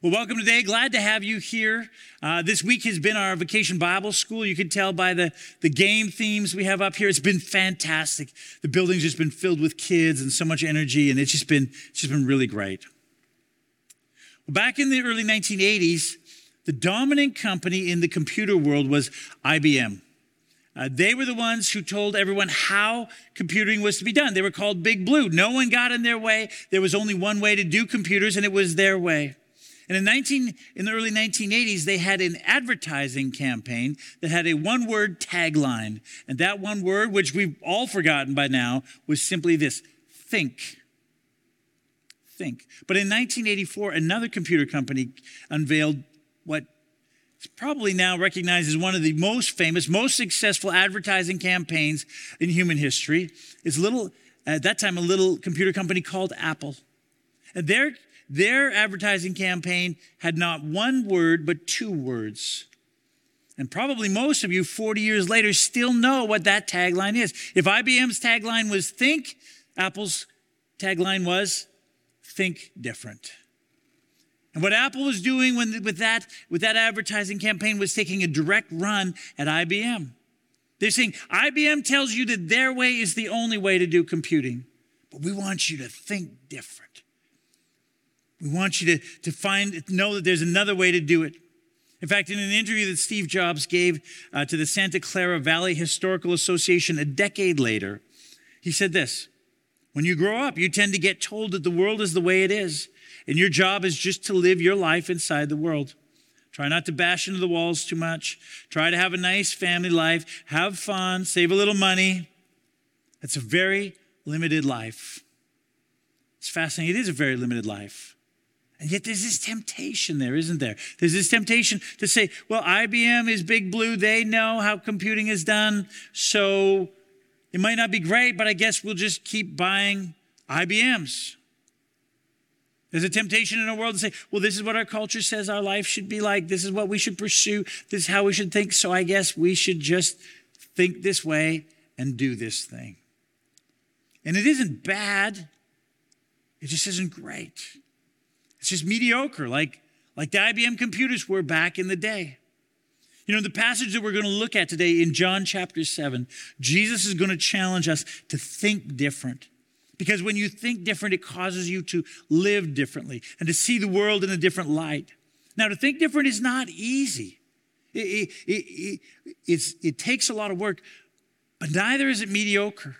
Well, welcome today. Glad to have you here. Uh, this week has been our vacation Bible school. You can tell by the, the game themes we have up here. It's been fantastic. The building's just been filled with kids and so much energy, and it's just been, it's just been really great. Well, back in the early 1980s, the dominant company in the computer world was IBM. Uh, they were the ones who told everyone how computing was to be done. They were called Big Blue. No one got in their way. There was only one way to do computers, and it was their way. And in, 19, in the early 1980s, they had an advertising campaign that had a one word tagline. And that one word, which we've all forgotten by now, was simply this think. Think. But in 1984, another computer company unveiled what is probably now recognized as one of the most famous, most successful advertising campaigns in human history. It's little, at that time, a little computer company called Apple. And their their advertising campaign had not one word, but two words. And probably most of you, 40 years later, still know what that tagline is. If IBM's tagline was think, Apple's tagline was think different. And what Apple was doing when, with, that, with that advertising campaign was taking a direct run at IBM. They're saying, IBM tells you that their way is the only way to do computing, but we want you to think different. We want you to, to find, know that there's another way to do it. In fact, in an interview that Steve Jobs gave uh, to the Santa Clara Valley Historical Association a decade later, he said this When you grow up, you tend to get told that the world is the way it is, and your job is just to live your life inside the world. Try not to bash into the walls too much. Try to have a nice family life. Have fun. Save a little money. It's a very limited life. It's fascinating. It is a very limited life. And yet there's this temptation there, isn't there? There's this temptation to say, well, IBM is big blue. They know how computing is done. So it might not be great, but I guess we'll just keep buying IBMs. There's a temptation in our world to say, well, this is what our culture says our life should be like. This is what we should pursue. This is how we should think. So I guess we should just think this way and do this thing. And it isn't bad, it just isn't great. It's just mediocre, like, like the IBM computers were back in the day. You know, the passage that we're going to look at today in John chapter 7, Jesus is going to challenge us to think different. Because when you think different, it causes you to live differently and to see the world in a different light. Now, to think different is not easy. It, it, it, it takes a lot of work, but neither is it mediocre.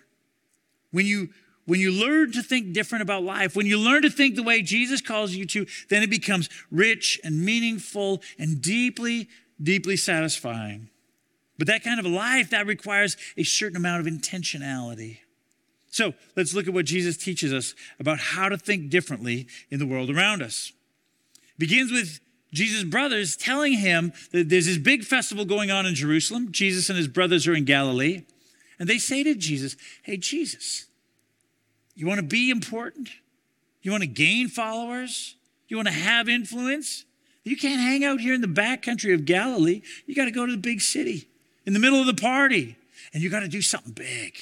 When you when you learn to think different about life, when you learn to think the way Jesus calls you to, then it becomes rich and meaningful and deeply, deeply satisfying. But that kind of life, that requires a certain amount of intentionality. So let's look at what Jesus teaches us about how to think differently in the world around us. It begins with Jesus' brothers telling him that there's this big festival going on in Jerusalem. Jesus and his brothers are in Galilee. And they say to Jesus, Hey, Jesus, you want to be important? You want to gain followers? You want to have influence? You can't hang out here in the back country of Galilee. You got to go to the big city in the middle of the party and you got to do something big.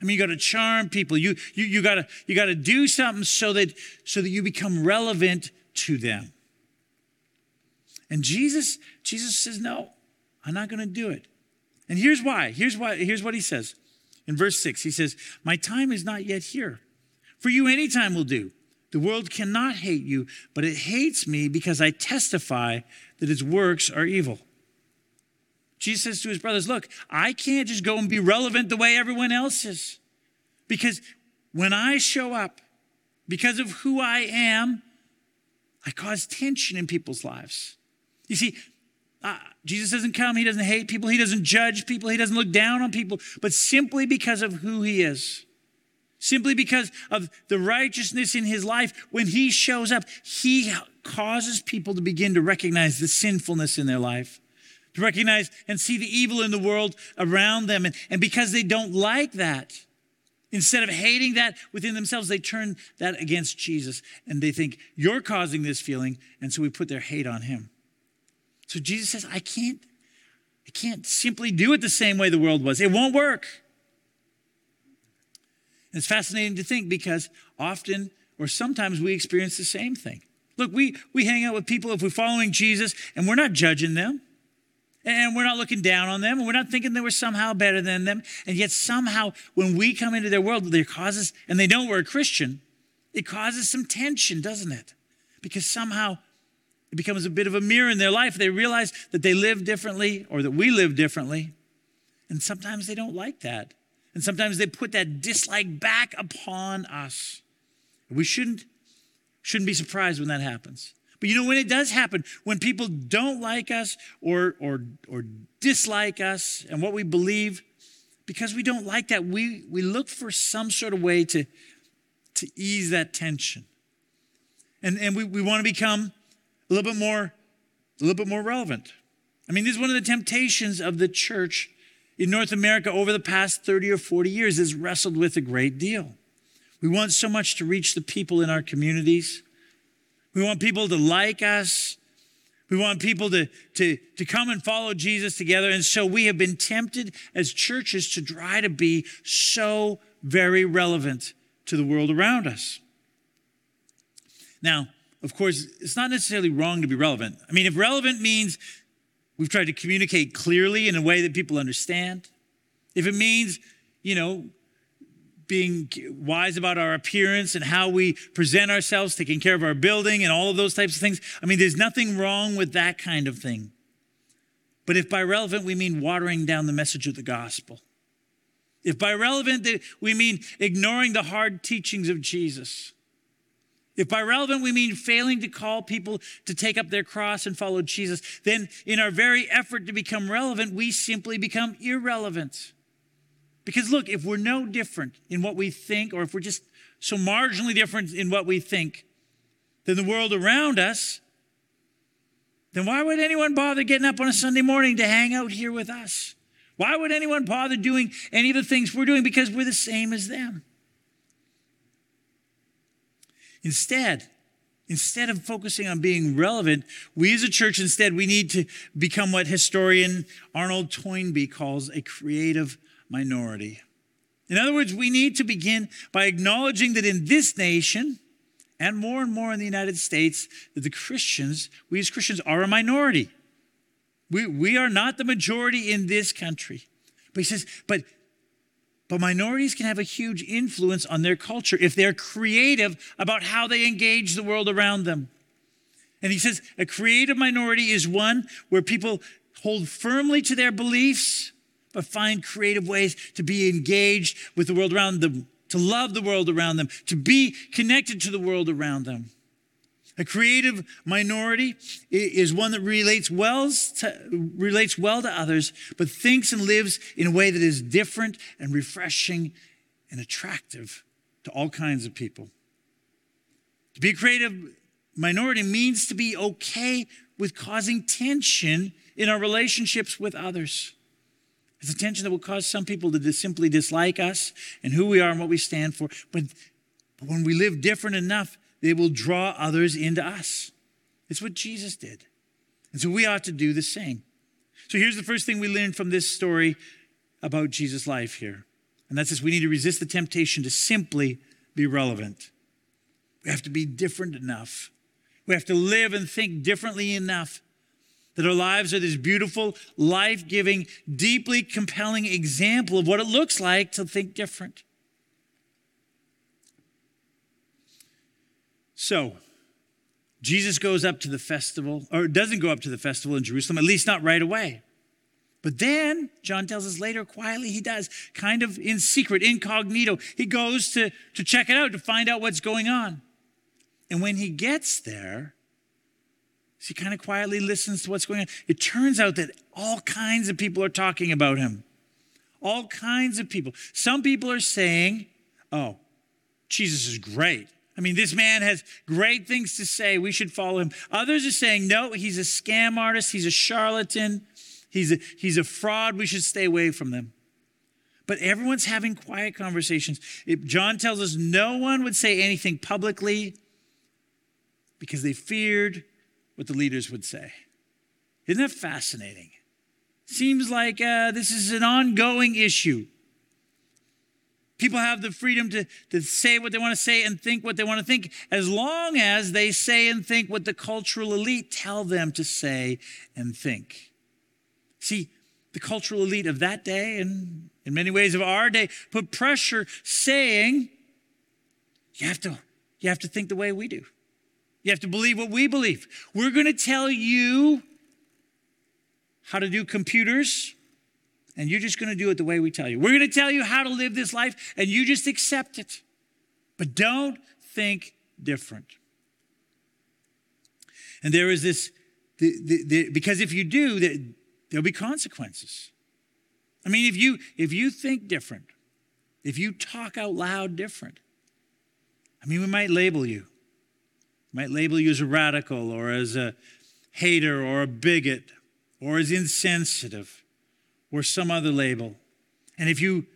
I mean, you got to charm people. You, you, you got to you got to do something so that so that you become relevant to them. And Jesus Jesus says, "No, I'm not going to do it." And here's why. Here's why. Here's what he says in verse six. He says, "My time is not yet here." For you, anytime will do. The world cannot hate you, but it hates me because I testify that its works are evil. Jesus says to his brothers, Look, I can't just go and be relevant the way everyone else is. Because when I show up, because of who I am, I cause tension in people's lives. You see, uh, Jesus doesn't come, he doesn't hate people, he doesn't judge people, he doesn't look down on people, but simply because of who he is simply because of the righteousness in his life. When he shows up, he causes people to begin to recognize the sinfulness in their life, to recognize and see the evil in the world around them. And, and because they don't like that, instead of hating that within themselves, they turn that against Jesus and they think, You're causing this feeling. And so we put their hate on him. So Jesus says, I can't. I can't simply do it the same way the world was. It won't work. It's fascinating to think because often or sometimes we experience the same thing. Look, we, we hang out with people if we're following Jesus and we're not judging them and we're not looking down on them and we're not thinking that we're somehow better than them. And yet, somehow, when we come into their world, there causes, and they know we're a Christian, it causes some tension, doesn't it? Because somehow it becomes a bit of a mirror in their life. They realize that they live differently or that we live differently. And sometimes they don't like that. And sometimes they put that dislike back upon us. We shouldn't, shouldn't be surprised when that happens. But you know, when it does happen, when people don't like us or, or, or dislike us and what we believe, because we don't like that, we, we look for some sort of way to, to ease that tension. And, and we, we want to become a little bit more, a little bit more relevant. I mean, this is one of the temptations of the church in North America over the past 30 or 40 years has wrestled with a great deal. We want so much to reach the people in our communities. We want people to like us. We want people to, to, to come and follow Jesus together. And so we have been tempted as churches to try to be so very relevant to the world around us. Now, of course, it's not necessarily wrong to be relevant. I mean, if relevant means we've tried to communicate clearly in a way that people understand, if it means, you know, being wise about our appearance and how we present ourselves, taking care of our building and all of those types of things. I mean, there's nothing wrong with that kind of thing. But if by relevant we mean watering down the message of the gospel, if by relevant we mean ignoring the hard teachings of Jesus, if by relevant we mean failing to call people to take up their cross and follow Jesus, then in our very effort to become relevant, we simply become irrelevant. Because look, if we're no different in what we think, or if we're just so marginally different in what we think than the world around us, then why would anyone bother getting up on a Sunday morning to hang out here with us? Why would anyone bother doing any of the things we're doing? Because we're the same as them. Instead, instead of focusing on being relevant, we as a church, instead, we need to become what historian Arnold Toynbee calls a creative minority. In other words, we need to begin by acknowledging that in this nation, and more and more in the United States, that the Christians, we as Christians, are a minority. We, we are not the majority in this country. But he says, but, but minorities can have a huge influence on their culture if they're creative about how they engage the world around them. And he says, a creative minority is one where people hold firmly to their beliefs but find creative ways to be engaged with the world around them, to love the world around them, to be connected to the world around them. A creative minority is one that relates well to, relates well to others, but thinks and lives in a way that is different and refreshing and attractive to all kinds of people. To be a creative minority means to be okay with causing tension in our relationships with others. It's a tension that will cause some people to simply dislike us and who we are and what we stand for. But, but when we live different enough, they will draw others into us. It's what Jesus did. And so we ought to do the same. So here's the first thing we learn from this story about Jesus' life here. And that's this we need to resist the temptation to simply be relevant. We have to be different enough. We have to live and think differently enough that our lives are this beautiful, life giving, deeply compelling example of what it looks like to think different. So, Jesus goes up to the festival, or doesn't go up to the festival in Jerusalem, at least not right away. But then, John tells us later, quietly, he does, kind of in secret, incognito. He goes to, to check it out, to find out what's going on. And when he gets there, he kind of quietly listens to what's going on. It turns out that all kinds of people are talking about him. All kinds of people. Some people are saying, oh, Jesus is great. I mean, this man has great things to say. We should follow him. Others are saying, no, he's a scam artist. He's a charlatan. He's a, he's a fraud. We should stay away from them. But everyone's having quiet conversations. If John tells us no one would say anything publicly because they feared what the leaders would say. Isn't that fascinating? Seems like uh, this is an ongoing issue. People have the freedom to, to say what they want to say and think what they want to think, as long as they say and think what the cultural elite tell them to say and think. See, the cultural elite of that day and in many ways of our day put pressure saying, you have to, you have to think the way we do. You have to believe what we believe. We're going to tell you how to do computers, and you're just going to do it the way we tell you. We're going to tell you how to live this life, and you just accept it. But don't think different. And there is this, the, the, the, because if you do, there'll be consequences. I mean, if you if you think different, if you talk out loud different, I mean, we might label you. We might label you as a radical or as a hater or a bigot or as insensitive or some other label. And if you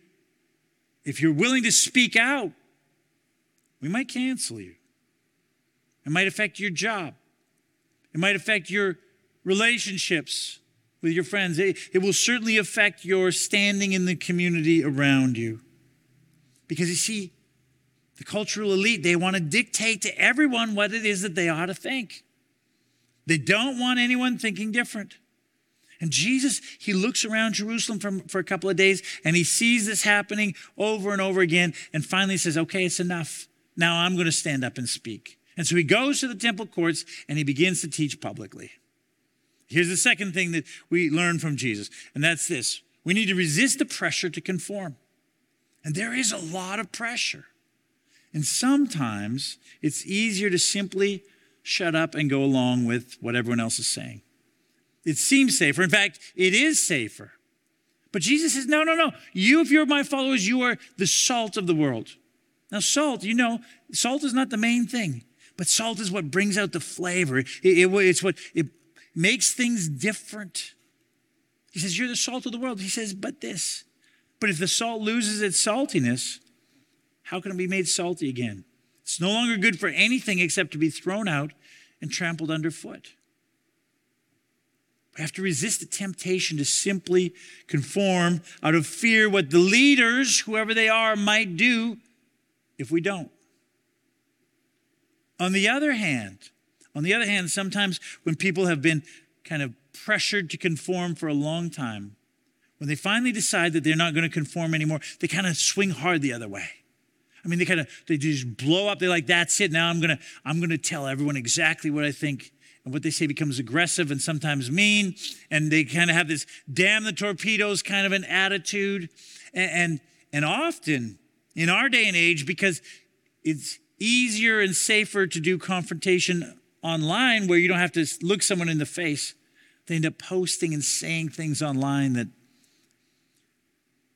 if you're willing to speak out, we might cancel you. It might affect your job. It might affect your relationships with your friends. It, it will certainly affect your standing in the community around you. Because you see, the cultural elite, they want to dictate to everyone what it is that they ought to think. They don't want anyone thinking different. And Jesus, he looks around Jerusalem for, for a couple of days and he sees this happening over and over again and finally says, Okay, it's enough. Now I'm going to stand up and speak. And so he goes to the temple courts and he begins to teach publicly. Here's the second thing that we learn from Jesus, and that's this we need to resist the pressure to conform. And there is a lot of pressure. And sometimes it's easier to simply shut up and go along with what everyone else is saying. It seems safer. In fact, it is safer. But Jesus says, no, no, no. You, if you're my followers, you are the salt of the world. Now, salt, you know, salt is not the main thing, but salt is what brings out the flavor. It, it, it's what it makes things different. He says, You're the salt of the world. He says, But this. But if the salt loses its saltiness, how can it be made salty again? It's no longer good for anything except to be thrown out and trampled underfoot. We have to resist the temptation to simply conform out of fear what the leaders, whoever they are, might do if we don't. On the other hand, on the other hand, sometimes when people have been kind of pressured to conform for a long time, when they finally decide that they're not going to conform anymore, they kind of swing hard the other way. I mean, they kind of they just blow up. They're like, "That's it. Now I'm gonna I'm gonna tell everyone exactly what I think." And what they say becomes aggressive and sometimes mean. And they kind of have this "damn the torpedoes" kind of an attitude. And and, and often in our day and age, because it's easier and safer to do confrontation online where you don't have to look someone in the face. They end up posting and saying things online that,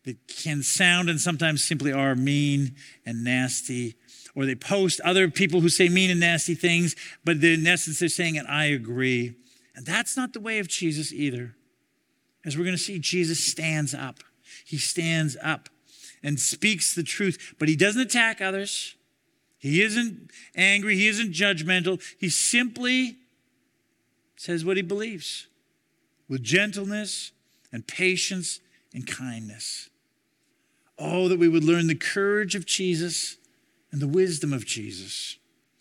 that can sound and sometimes simply are mean and nasty. Or they post other people who say mean and nasty things, but in essence they're saying, and I agree. And that's not the way of Jesus either. As we're going to see, Jesus stands up. He stands up and speaks the truth, but he doesn't attack others. He isn't angry, he isn't judgmental. He simply says what he believes with gentleness and patience and kindness. Oh, that we would learn the courage of Jesus and the wisdom of Jesus.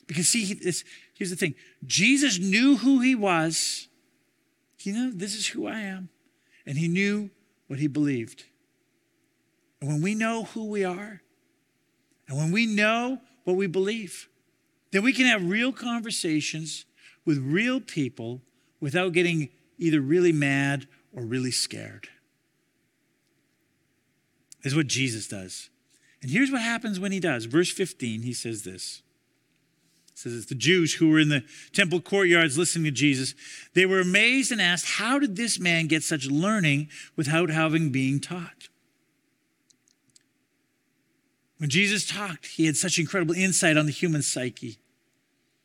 Because, see, here's the thing Jesus knew who he was. He knew this is who I am. And he knew what he believed. And when we know who we are, and when we know what we believe. then we can have real conversations with real people without getting either really mad or really scared. Is what Jesus does. And here's what happens when he does. Verse 15, he says this. It says it's the Jews who were in the temple courtyards listening to Jesus. They were amazed and asked, How did this man get such learning without having been taught? When Jesus talked, he had such incredible insight on the human psyche,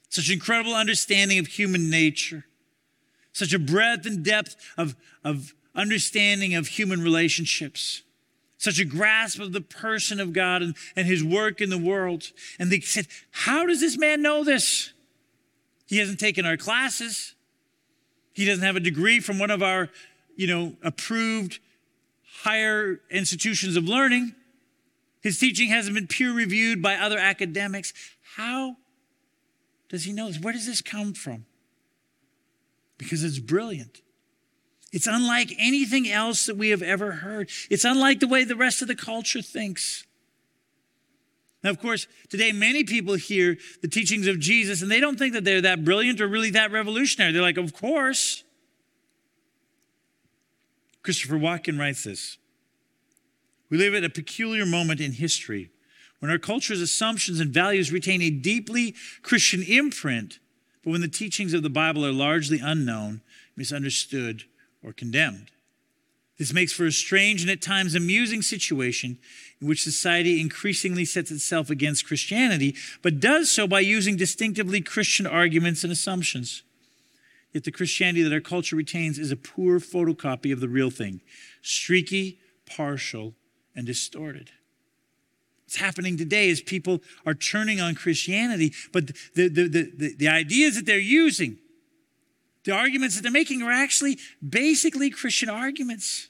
such incredible understanding of human nature, such a breadth and depth of, of understanding of human relationships, such a grasp of the person of God and, and his work in the world. And they said, How does this man know this? He hasn't taken our classes. He doesn't have a degree from one of our, you know, approved higher institutions of learning. His teaching hasn't been peer reviewed by other academics. How does he know this? Where does this come from? Because it's brilliant. It's unlike anything else that we have ever heard. It's unlike the way the rest of the culture thinks. Now, of course, today many people hear the teachings of Jesus and they don't think that they're that brilliant or really that revolutionary. They're like, of course. Christopher Watkin writes this We live at a peculiar moment in history when our culture's assumptions and values retain a deeply Christian imprint, but when the teachings of the Bible are largely unknown, misunderstood, or condemned. This makes for a strange and at times amusing situation in which society increasingly sets itself against Christianity, but does so by using distinctively Christian arguments and assumptions. Yet the Christianity that our culture retains is a poor photocopy of the real thing, streaky, partial, and distorted. What's happening today is people are turning on Christianity, but the, the, the, the, the ideas that they're using, the arguments that they're making are actually basically Christian arguments.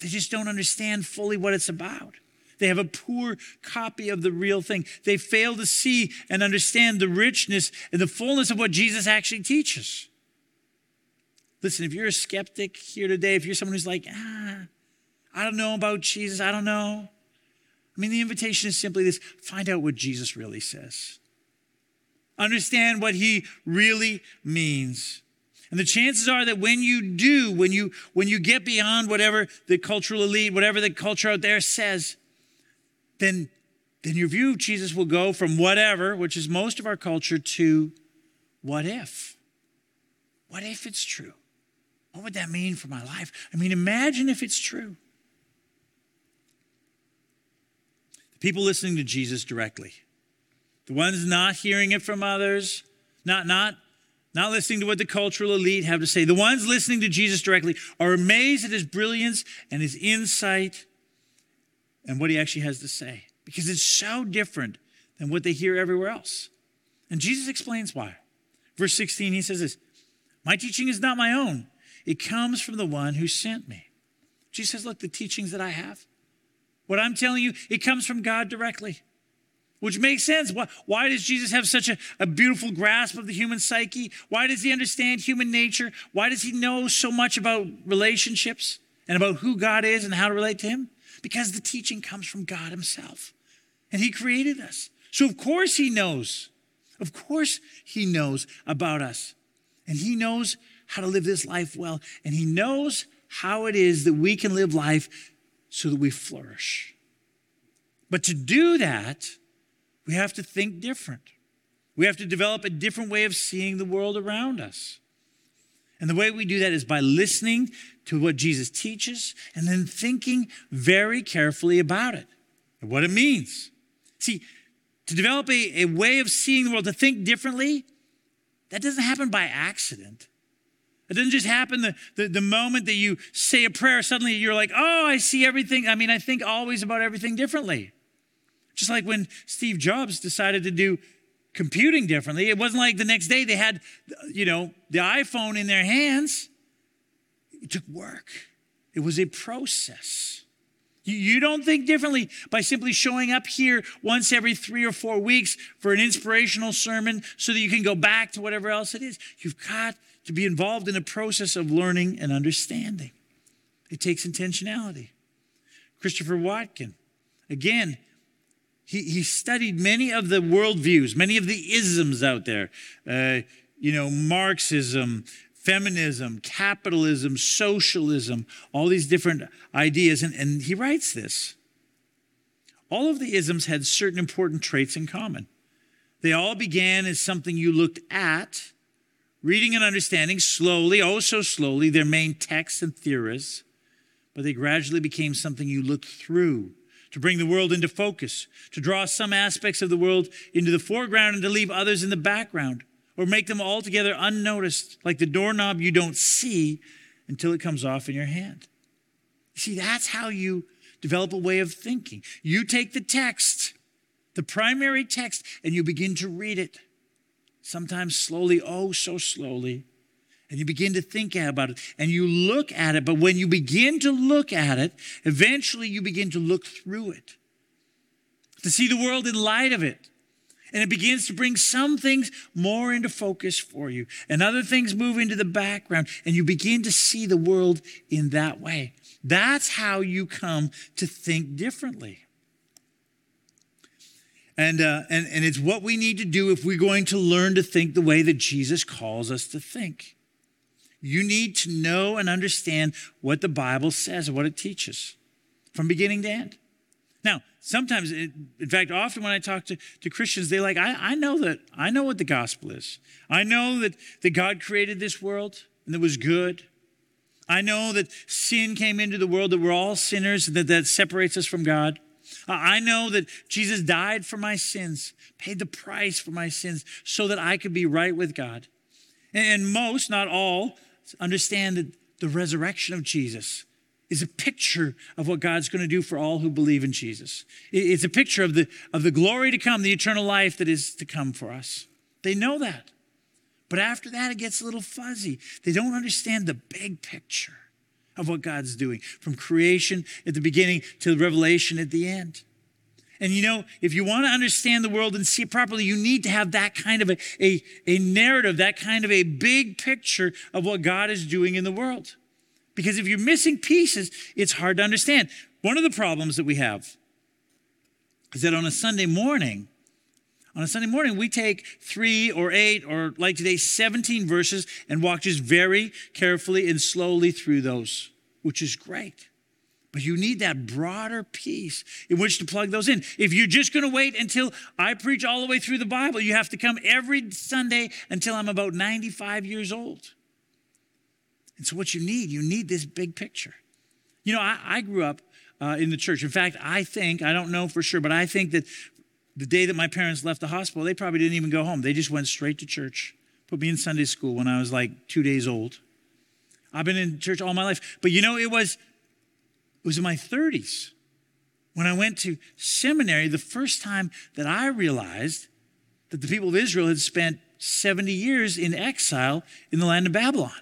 They just don't understand fully what it's about. They have a poor copy of the real thing. They fail to see and understand the richness and the fullness of what Jesus actually teaches. Listen, if you're a skeptic here today, if you're someone who's like, ah, I don't know about Jesus, I don't know. I mean, the invitation is simply this find out what Jesus really says, understand what he really means. And the chances are that when you do, when you when you get beyond whatever the cultural elite, whatever the culture out there says, then then your view of Jesus will go from whatever, which is most of our culture, to what if? What if it's true? What would that mean for my life? I mean, imagine if it's true. The people listening to Jesus directly, the ones not hearing it from others, not, not not listening to what the cultural elite have to say. The ones listening to Jesus directly are amazed at his brilliance and his insight and what he actually has to say because it's so different than what they hear everywhere else. And Jesus explains why. Verse 16, he says this My teaching is not my own, it comes from the one who sent me. Jesus says, Look, the teachings that I have, what I'm telling you, it comes from God directly which makes sense. Why, why does Jesus have such a, a beautiful grasp of the human psyche? Why does he understand human nature? Why does he know so much about relationships and about who God is and how to relate to him? Because the teaching comes from God himself. And he created us. So, of course, he knows. Of course, he knows about us. And he knows how to live this life well. And he knows how it is that we can live life so that we flourish. But to do that, we have to think different. We have to develop a different way of seeing the world around us. And the way we do that is by listening to what Jesus teaches and then thinking very carefully about it and what it means. See, to develop a, a way of seeing the world, to think differently, that doesn't happen by accident. It doesn't just happen the, the, the, moment that you say a prayer, suddenly you're like, oh, I see everything. I mean, I think always about everything differently. Just like when Steve Jobs decided to do computing differently, it wasn't like the next day they had, you know, the iPhone in their hands. It took work, it was a process. You don't think differently by simply showing up here once every three or four weeks for an inspirational sermon so that you can go back to whatever else it is. You've got to be involved in a process of learning and understanding. It takes intentionality. Christopher Watkin, again, he, he studied many of the worldviews, many of the isms out there. Uh, you know, Marxism, feminism, capitalism, socialism, all these different ideas. And, and he writes this. All of the isms had certain important traits in common. They all began as something you looked at, reading and understanding slowly, oh so slowly, their main texts and theorists, but they gradually became something you looked through to bring the world into focus, to draw some aspects of the world into the foreground and to leave others in the background, or make them altogether unnoticed, like the doorknob you don't see until it comes off in your hand. See, that's how you develop a way of thinking. You take the text, the primary text, and you begin to read it. Sometimes slowly, oh, so slowly and you begin to think about it and you look at it. But when you begin to look at it, eventually you begin to look through it. to see the world in light of it. And it begins to bring some things more into focus for you, and other things move into the background, and you begin to see the world in that way. That's how you come to think differently. And, uh, and, and it's what we need to do if we're going to learn to think the way that Jesus calls us to think. You need to know and understand what the Bible says and what it teaches from beginning to end. Now, sometimes, in fact, often when I talk to, to Christians, they're like, I, I know that, I know what the gospel is. I know that, that God created this world and it was good. I know that sin came into the world, that we're all sinners, and that that separates us from God. I know that Jesus died for my sins, paid the price for my sins so that I could be right with God. And most, not all, understand that the resurrection of Jesus is a picture of what God's going to do for all who believe in Jesus. It's a picture of the, of the glory to come, the eternal life that is to come for us. They know that. But after that, it gets a little fuzzy. They don't understand the big picture of what God's doing from creation at the beginning to revelation at the end. And you know, if you want to understand the world and see it properly, you need to have that kind of a, a, a narrative, that kind of a big picture of what God is doing in the world. Because if you're missing pieces, it's hard to understand. One of the problems that we have is that on a Sunday morning, on a Sunday morning, we take three or eight or like today, 17 verses and walk just very carefully and slowly through those, which is great. But you need that broader piece in which to plug those in. If you're just going to wait until I preach all the way through the Bible, you have to come every Sunday until I'm about 95 years old. And so, what you need, you need this big picture. You know, I, I grew up uh, in the church. In fact, I think, I don't know for sure, but I think that the day that my parents left the hospital, they probably didn't even go home. They just went straight to church, put me in Sunday school when I was like two days old. I've been in church all my life. But you know, it was, it was in my 30s when I went to seminary the first time that I realized that the people of Israel had spent 70 years in exile in the land of Babylon.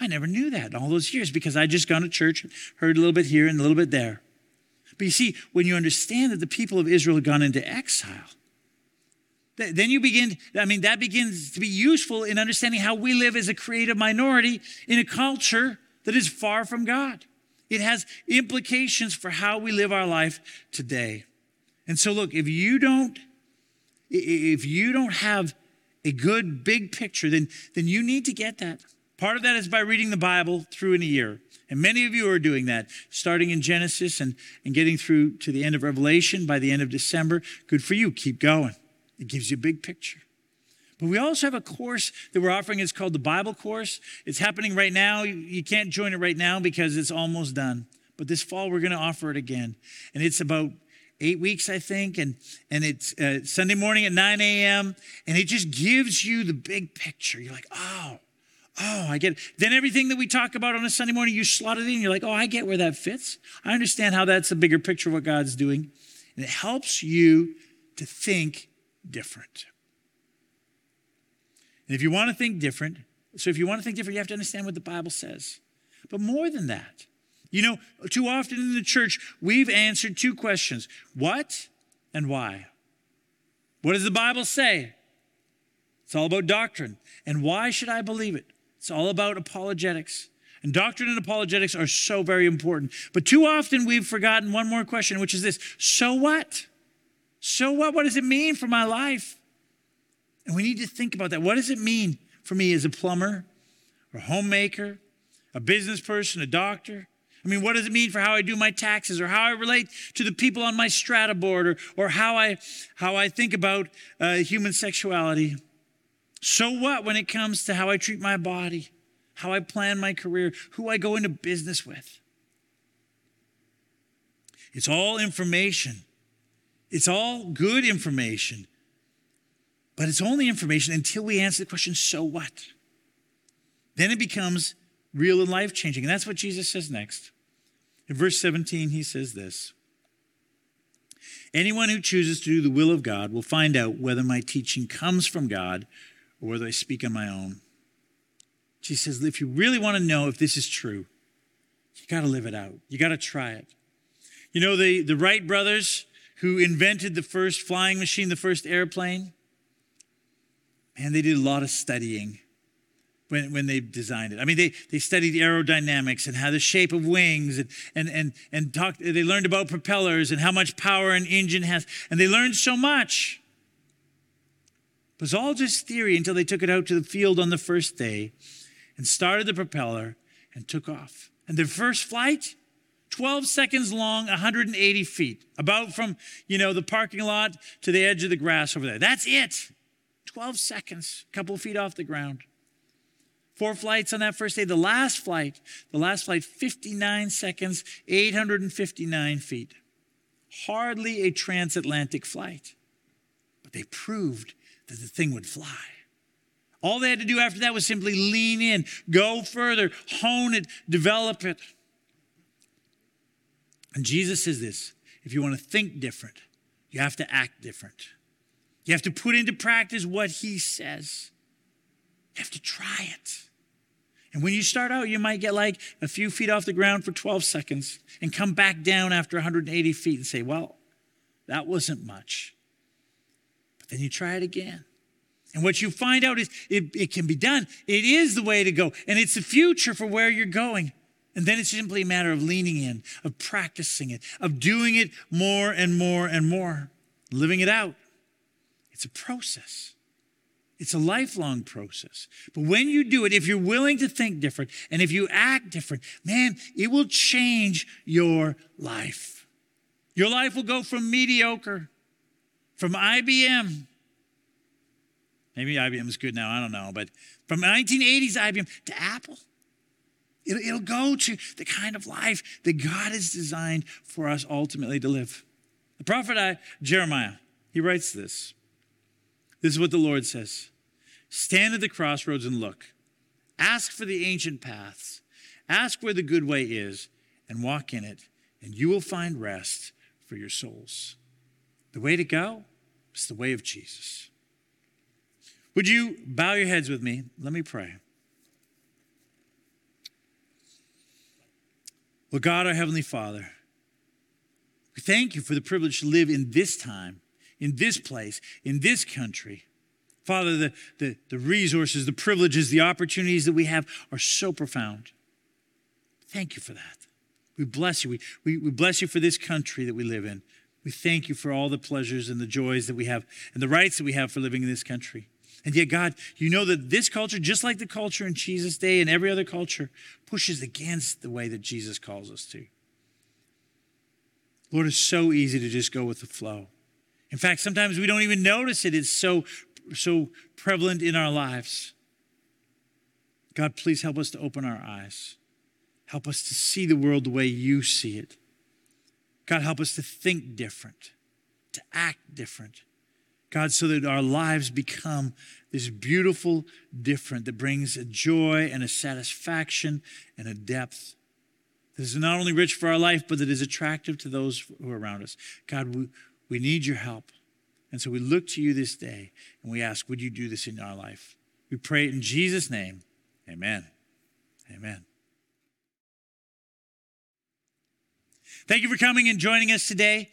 I never knew that all those years because I'd just gone to church, heard a little bit here and a little bit there. But you see, when you understand that the people of Israel had gone into exile, then you begin, I mean, that begins to be useful in understanding how we live as a creative minority in a culture that is far from God. It has implications for how we live our life today. And so look, if you don't, if you don't have a good big picture, then, then you need to get that. Part of that is by reading the Bible through in a year. And many of you are doing that, starting in Genesis and, and getting through to the end of Revelation by the end of December. Good for you. Keep going. It gives you a big picture. But we also have a course that we're offering. It's called the Bible course. It's happening right now. You can't join it right now because it's almost done. But this fall, we're going to offer it again. And it's about eight weeks, I think. And, and it's uh, Sunday morning at 9 a.m. And it just gives you the big picture. You're like, oh, Oh, I get it. Then everything that we talk about on a Sunday morning, you slot it in. You're like, oh, I get where that fits. I understand how that's the bigger picture of what God's doing. And it helps you to think different. And if you want to think different, so if you want to think different, you have to understand what the Bible says. But more than that, you know, too often in the church, we've answered two questions what and why. What does the Bible say? It's all about doctrine. And why should I believe it? It's all about apologetics. And doctrine and apologetics are so very important. But too often we've forgotten one more question, which is this so what? So what? What does it mean for my life? And we need to think about that. What does it mean for me as a plumber, or a homemaker, a business person, a doctor? I mean, what does it mean for how I do my taxes or how I relate to the people on my strata board or, or how, I, how I think about uh, human sexuality? So what when it comes to how I treat my body, how I plan my career, who I go into business with? It's all information. It's all good information. But it's only information until we answer the question, so what? Then it becomes real and life changing. And that's what Jesus says next. In verse 17, he says this Anyone who chooses to do the will of God will find out whether my teaching comes from God or whether I speak on my own. Jesus says, if you really want to know if this is true, you got to live it out. You got to try it. You know, the, the Wright brothers who invented the first flying machine, the first airplane. And they did a lot of studying when, when they designed it. I mean, they, they studied aerodynamics and how the shape of wings and, and, and, and talked, they learned about propellers and how much power an engine has. And they learned so much. It was all just theory until they took it out to the field on the first day and started the propeller and took off. And their first flight, 12 seconds long, 180 feet, about from, you know, the parking lot to the edge of the grass over there. That's it. 12 seconds, a couple feet off the ground. Four flights on that first day. The last flight, the last flight, 59 seconds, 859 feet. Hardly a transatlantic flight. But they proved that the thing would fly. All they had to do after that was simply lean in, go further, hone it, develop it. And Jesus says this if you want to think different, you have to act different. You have to put into practice what he says. You have to try it. And when you start out, you might get like a few feet off the ground for 12 seconds and come back down after 180 feet and say, well, that wasn't much. But then you try it again. And what you find out is it, it can be done. It is the way to go. And it's the future for where you're going. And then it's simply a matter of leaning in, of practicing it, of doing it more and more and more, living it out. It's a process. It's a lifelong process. But when you do it, if you're willing to think different and if you act different, man, it will change your life. Your life will go from mediocre, from IBM. Maybe IBM is good now, I don't know. But from 1980s IBM to Apple. It'll, it'll go to the kind of life that God has designed for us ultimately to live. The prophet uh, Jeremiah, he writes this. This is what the Lord says Stand at the crossroads and look. Ask for the ancient paths. Ask where the good way is and walk in it, and you will find rest for your souls. The way to go is the way of Jesus. Would you bow your heads with me? Let me pray. Well, God, our Heavenly Father, we thank you for the privilege to live in this time in this place, in this country. Father, the, the, the resources, the privileges, the opportunities that we have are so profound. Thank you for that. We bless you. We, we, we bless you for this country that we live in. We thank you for all the pleasures and the joys that we have and the rights that we have for living in this country. And yet, God, you know that this culture, just like the culture in Jesus' day and every other culture, pushes against the way that Jesus calls us to. Lord, it's so easy to just go with the flow. In fact, sometimes we don't even notice it. It's so, so prevalent in our lives. God, please help us to open our eyes. Help us to see the world the way you see it. God, help us to think different, to act different. God, so that our lives become this beautiful different that brings a joy and a satisfaction and a depth that is not only rich for our life, but that is attractive to those who are around us. God, we, we need your help. And so we look to you this day and we ask, would you do this in our life? We pray in Jesus' name. Amen. Amen. Thank you for coming and joining us today.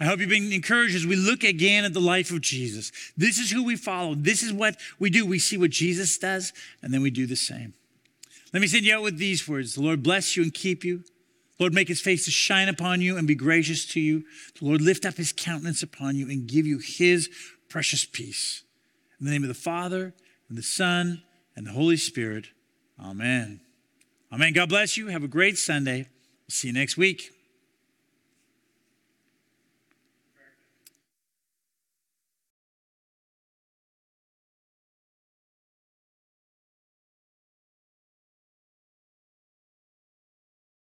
I hope you've been encouraged as we look again at the life of Jesus. This is who we follow. This is what we do. We see what Jesus does, and then we do the same. Let me send you out with these words The Lord bless you and keep you. Lord, make his face to shine upon you and be gracious to you. The Lord lift up his countenance upon you and give you his precious peace. In the name of the Father, and the Son, and the Holy Spirit. Amen. Amen. God bless you. Have a great Sunday. We'll see you next week.